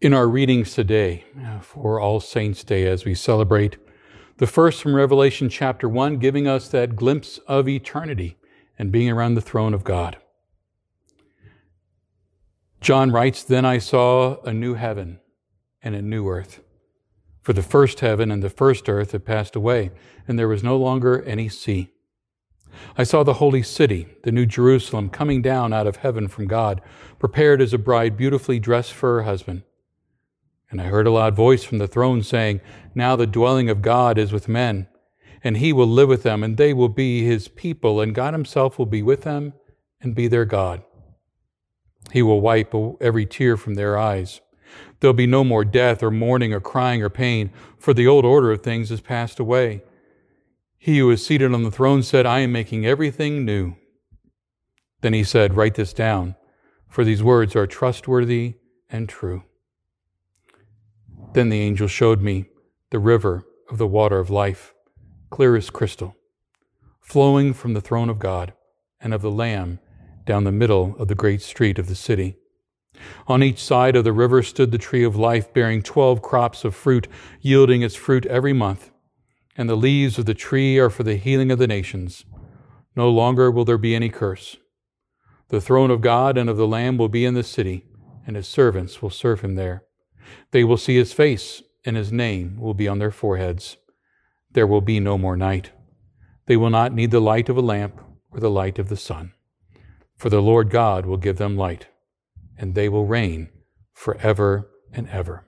In our readings today uh, for All Saints' Day, as we celebrate the first from Revelation chapter 1, giving us that glimpse of eternity and being around the throne of God. John writes, Then I saw a new heaven and a new earth. For the first heaven and the first earth had passed away, and there was no longer any sea. I saw the holy city, the new Jerusalem, coming down out of heaven from God, prepared as a bride beautifully dressed for her husband. And I heard a loud voice from the throne saying, Now the dwelling of God is with men, and he will live with them, and they will be his people, and God himself will be with them and be their God. He will wipe every tear from their eyes. There'll be no more death or mourning or crying or pain, for the old order of things has passed away. He who is seated on the throne said, I am making everything new. Then he said, Write this down, for these words are trustworthy and true. Then the angel showed me the river of the water of life, clear as crystal, flowing from the throne of God and of the Lamb down the middle of the great street of the city. On each side of the river stood the tree of life, bearing twelve crops of fruit, yielding its fruit every month. And the leaves of the tree are for the healing of the nations. No longer will there be any curse. The throne of God and of the Lamb will be in the city, and his servants will serve him there. They will see his face, and his name will be on their foreheads. There will be no more night. They will not need the light of a lamp or the light of the sun, for the Lord God will give them light, and they will reign forever and ever.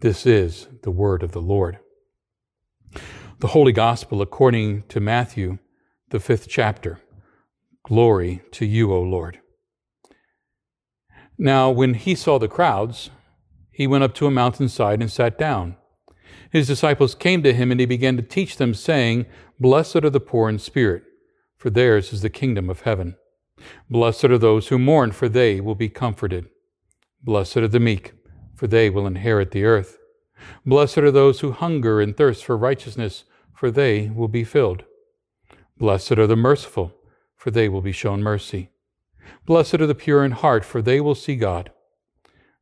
This is the word of the Lord. The Holy Gospel according to Matthew, the fifth chapter. Glory to you, O Lord. Now, when he saw the crowds, he went up to a mountainside and sat down. His disciples came to him, and he began to teach them, saying, Blessed are the poor in spirit, for theirs is the kingdom of heaven. Blessed are those who mourn, for they will be comforted. Blessed are the meek, for they will inherit the earth. Blessed are those who hunger and thirst for righteousness, for they will be filled. Blessed are the merciful, for they will be shown mercy. Blessed are the pure in heart, for they will see God.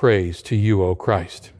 Praise to you, O Christ.